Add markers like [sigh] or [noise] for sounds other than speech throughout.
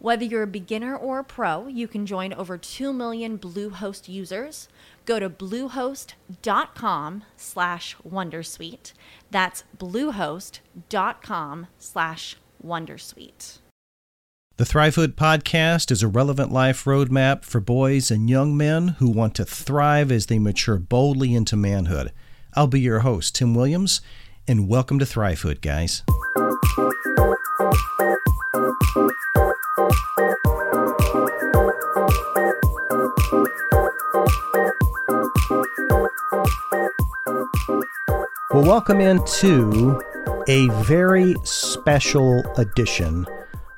Whether you're a beginner or a pro, you can join over 2 million Bluehost users. Go to bluehost.com slash wondersuite. That's bluehost.com slash wondersuite. The Thrivehood podcast is a relevant life roadmap for boys and young men who want to thrive as they mature boldly into manhood. I'll be your host, Tim Williams, and welcome to Thrivehood, guys. Well, welcome into a very special edition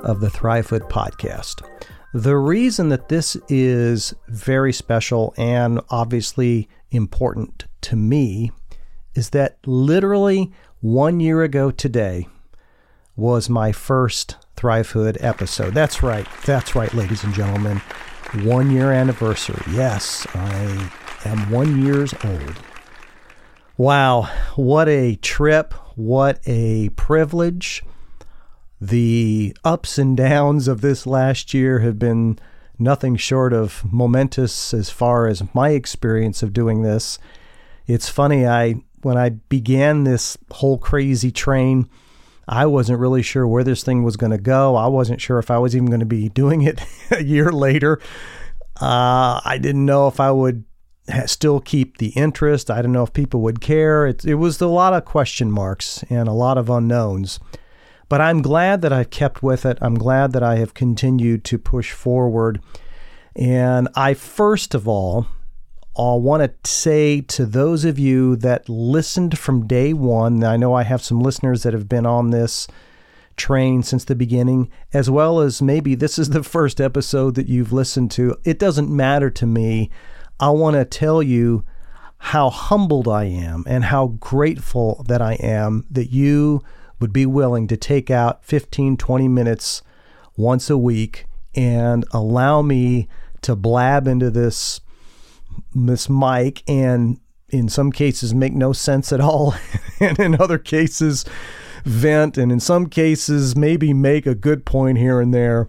of the Thrivehood podcast. The reason that this is very special and obviously important to me is that literally one year ago today was my first Thrivehood episode. That's right. That's right, ladies and gentlemen. One year anniversary. Yes, I am one years old. Wow, what a trip, what a privilege. The ups and downs of this last year have been nothing short of momentous as far as my experience of doing this. It's funny, I when I began this whole crazy train, I wasn't really sure where this thing was going to go. I wasn't sure if I was even going to be [laughs] doing it a year later. Uh, I didn't know if I would still keep the interest. I don't know if people would care. It, it was a lot of question marks and a lot of unknowns. But I'm glad that I've kept with it. I'm glad that I have continued to push forward. And I, first of all, I want to say to those of you that listened from day one, I know I have some listeners that have been on this train since the beginning, as well as maybe this is the first episode that you've listened to. It doesn't matter to me. I want to tell you how humbled I am and how grateful that I am that you would be willing to take out 15, 20 minutes once a week and allow me to blab into this this mic and in some cases make no sense at all [laughs] and in other cases vent and in some cases maybe make a good point here and there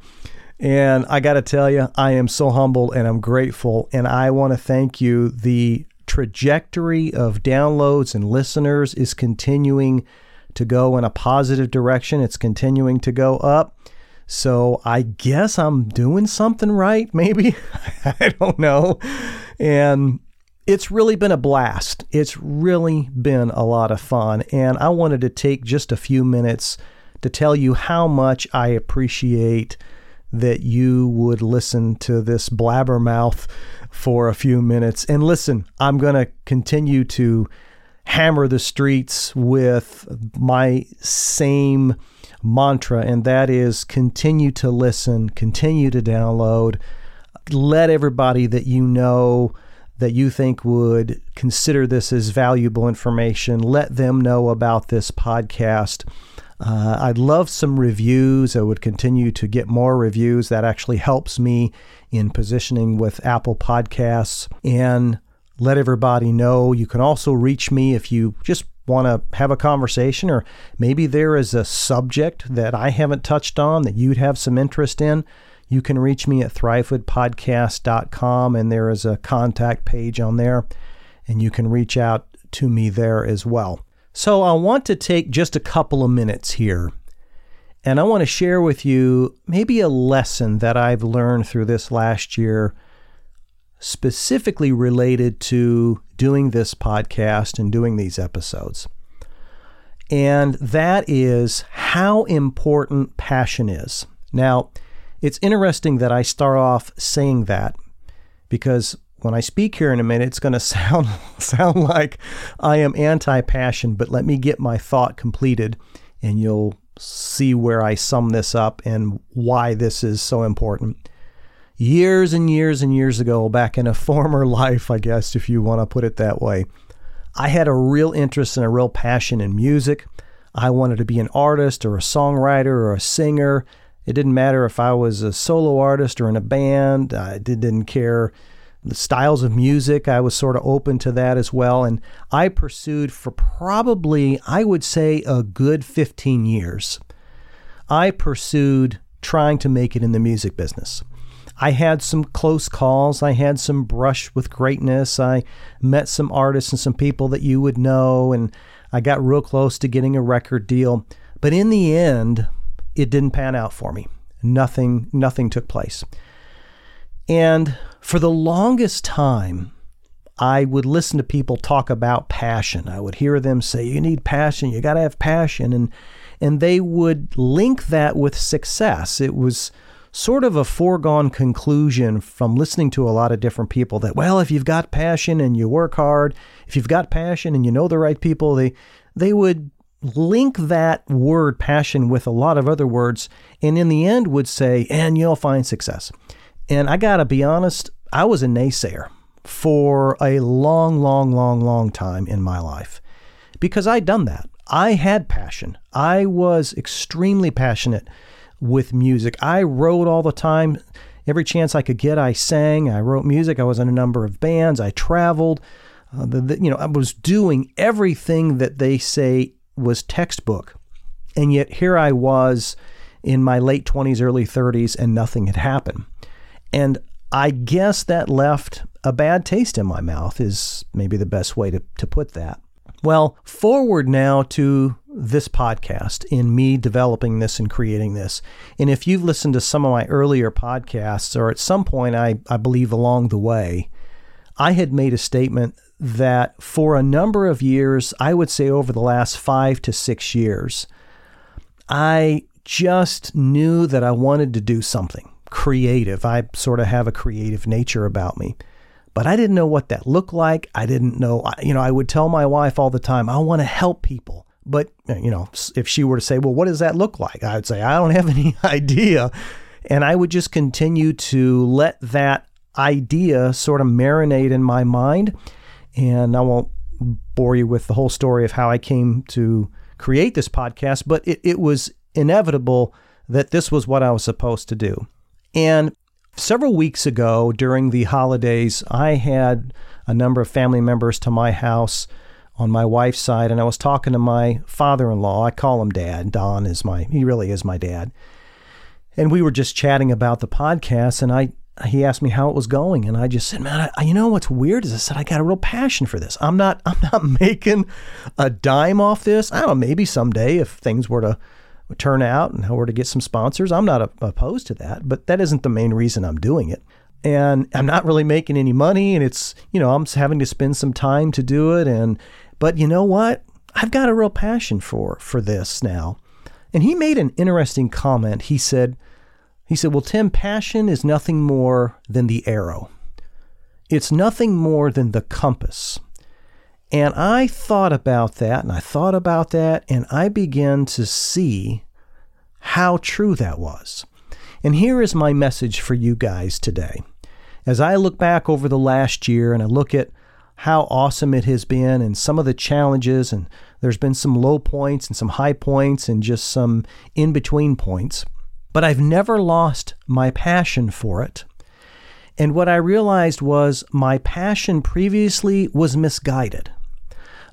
and I got to tell you, I am so humbled and I'm grateful. And I want to thank you. The trajectory of downloads and listeners is continuing to go in a positive direction, it's continuing to go up. So I guess I'm doing something right, maybe. [laughs] I don't know. And it's really been a blast. It's really been a lot of fun. And I wanted to take just a few minutes to tell you how much I appreciate that you would listen to this blabbermouth for a few minutes. And listen, I'm going to continue to hammer the streets with my same mantra, and that is continue to listen, continue to download, let everybody that you know that you think would consider this as valuable information, let them know about this podcast. Uh, I'd love some reviews. I would continue to get more reviews. That actually helps me in positioning with Apple Podcasts and let everybody know. You can also reach me if you just want to have a conversation, or maybe there is a subject that I haven't touched on that you'd have some interest in. You can reach me at thrivehoodpodcast.com, and there is a contact page on there, and you can reach out to me there as well. So I want to take just a couple of minutes here and I want to share with you maybe a lesson that I've learned through this last year, specifically related to doing this podcast and doing these episodes. And that is how important passion is. Now, it's interesting that I start off saying that because when I speak here in a minute, it's going [laughs] to sound sound like I am anti-passion, but let me get my thought completed and you'll see where I sum this up and why this is so important. Years and years and years ago, back in a [laughs] former life, I guess, if you want to put it that way, I had a real interest and a real passion in music. I wanted to be an artist or a songwriter or a singer. It didn't matter if I was a solo artist or in a band. I didn't care the styles of music. I was sort of open to that as well. And I pursued for probably, I would say, a good 15 years. I pursued trying to make it in the music business. I had some close calls. I had some brush with greatness. I met some artists and some people that you would know, and I got real close to getting a record deal. But in the end, it didn't pan out for me. Nothing, nothing took place. And for the longest time, I would listen to people talk about passion. I would hear them say, "You need passion. You got to have passion," and and they would link that with success. It was sort of a foregone conclusion from listening to a lot of different people that well, if you've got passion and you work hard, if you've got passion and you know the right people, they they would link that word passion with a lot of other words, and in the end would say, "And you'll find success." And I got to be honest, I was a naysayer for a long, long, long, long time in my life because I'd done that. I had passion. I was extremely passionate with music. I wrote all the time. Every chance I could get, I sang. I wrote music. I was in a number of bands. I traveled. Uh, the, the, you know, I was doing everything that they say was textbook. And yet here I was in my late 20s, early 30s, and nothing had happened. And I guess that left a bad taste in my mouth, is maybe the best way to, to put that. Well, forward now to this podcast in me developing this and creating this. And if you've listened to some of my earlier podcasts, or at some point, I, I believe along the way, I had made a statement that for a number of years, I would say over the last five to six years, I just knew that I wanted to do something creative. I sort of have a creative nature about me. But I didn't know what that looked like. I didn't know, you know, I would tell my wife all the time, I want to help people. But, you know, if she were to say, well, what does that look like? I would say, I don't [laughs] have any [laughs] idea. And I would just continue to let that idea sort of marinate in my mind. And I won't bore you with the whole story of how I came to create this podcast, but it, it was inevitable that this was what I was supposed to do. And several weeks ago during the holidays, I had a number of family members to my house on my wife's side, and I was talking to my father in law. I call him dad. Don is my, he really is my dad. And we were just chatting about the podcast, and I, he asked me how it was going, and I just said, "Man, I, you know what's weird is I said I got a real passion for this. I'm not, [laughs] I'm not making a dime off this. I don't know, maybe someday if things were to turn out and how we're to get some sponsors. I'm not opposed to that, but that isn't the main reason I'm doing it. And I'm not really making any money, and it's you know I'm having to spend some time to do it. And but you know what? I've got a real passion for for this now. And he made an interesting comment. He said, he said, well, Tim, passion is nothing more than the arrow. It's nothing more than the compass. And I thought about that and I thought about that and I began to see how true that was. And here is my message for you guys today. As I look back over the last year and I look at how awesome it has been and some of the challenges, and there's been some low points and some high points and just some in between points, but I've never lost my passion for it. And what I realized was my passion previously was misguided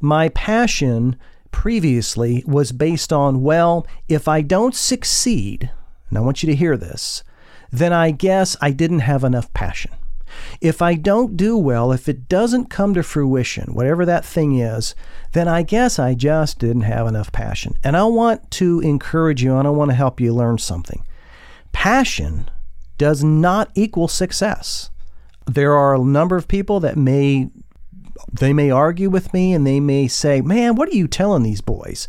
my passion previously was based on, well, if I don't succeed, and I want you to hear this, then I guess I didn't have enough passion. If I don't do well, if it doesn't come to fruition, whatever that thing is, then I guess I just didn't have enough passion. And I want to encourage you and I want to help you learn something. Passion does not equal success. There are a number of people that may they may argue with me and they may say, Man, what are you telling these boys?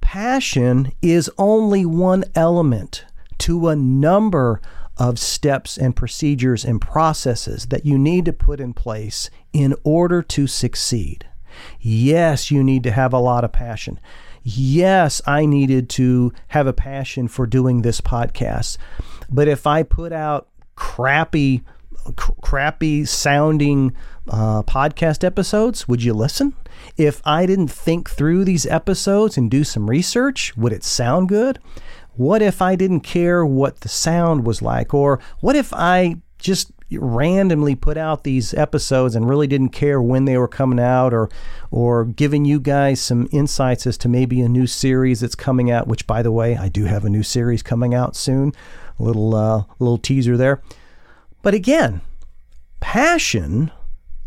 Passion is only one element to a number of steps and procedures and processes that you need to put in place in order to succeed. Yes, you need to have a lot of passion. Yes, I needed to have a passion for doing this podcast. But if I put out crappy, cr- crappy sounding uh, podcast episodes, would you listen? If I didn't think through these episodes and do some research, would it sound good? What if I didn't care what the sound was like? Or what if I just randomly put out these episodes and really didn't care when they were coming out or or giving you guys some insights as to maybe a new series that's coming out which by the way I do have a new series coming out soon a little uh, little teaser there but again passion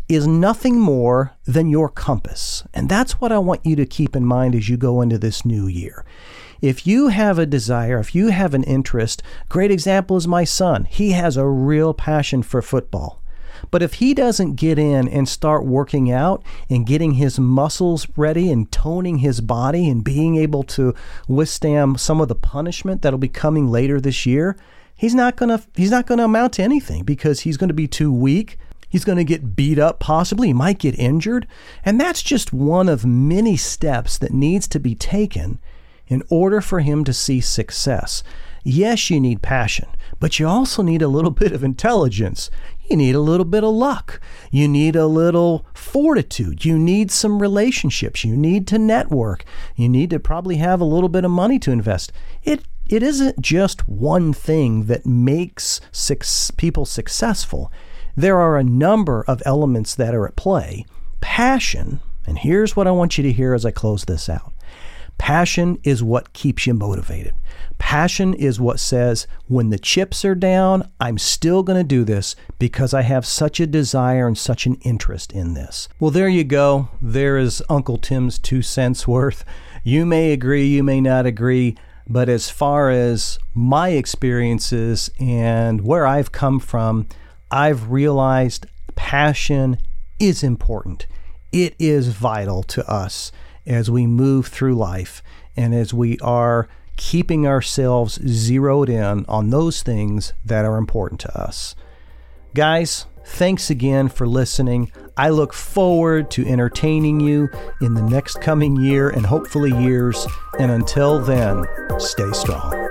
is nothing more than your compass and that's what I want you to keep in mind as you go into this new year if you have a desire, if you have an interest, great example is my son. He has a real passion for football. But if he doesn't get in and start working out and getting his muscles ready and toning his body and being able to withstand some of the punishment that'll be coming later this year, he's not going to he's not to amount to anything because he's going to be too weak. He's going to get beat up possibly, he might get injured, and that's just one of many steps that needs to be taken in order for him to see success. Yes, you need passion, but you also need a little [laughs] bit of intelligence. You need a little bit of luck. You need a little fortitude. You need some relationships. You need to network. You need to probably have a little bit of money to invest. It it isn't just one thing that makes people successful. There are a number of elements that are at play. Passion, and here's what I want you to hear as I close this out. Passion is what keeps you motivated. Passion is what says, when the chips are down, I'm still going to do this because I have such a desire and such an interest in this. Well, there you go. There is Uncle Tim's two cents worth. You may agree, you may not agree, but as far as my experiences and where I've come from, I've realized passion is important. It is vital to us as we move through life and as we are keeping ourselves zeroed in on those things that are important to us. Guys, thanks again for listening. I look forward to entertaining you in the next coming year and hopefully years. And until then, stay strong.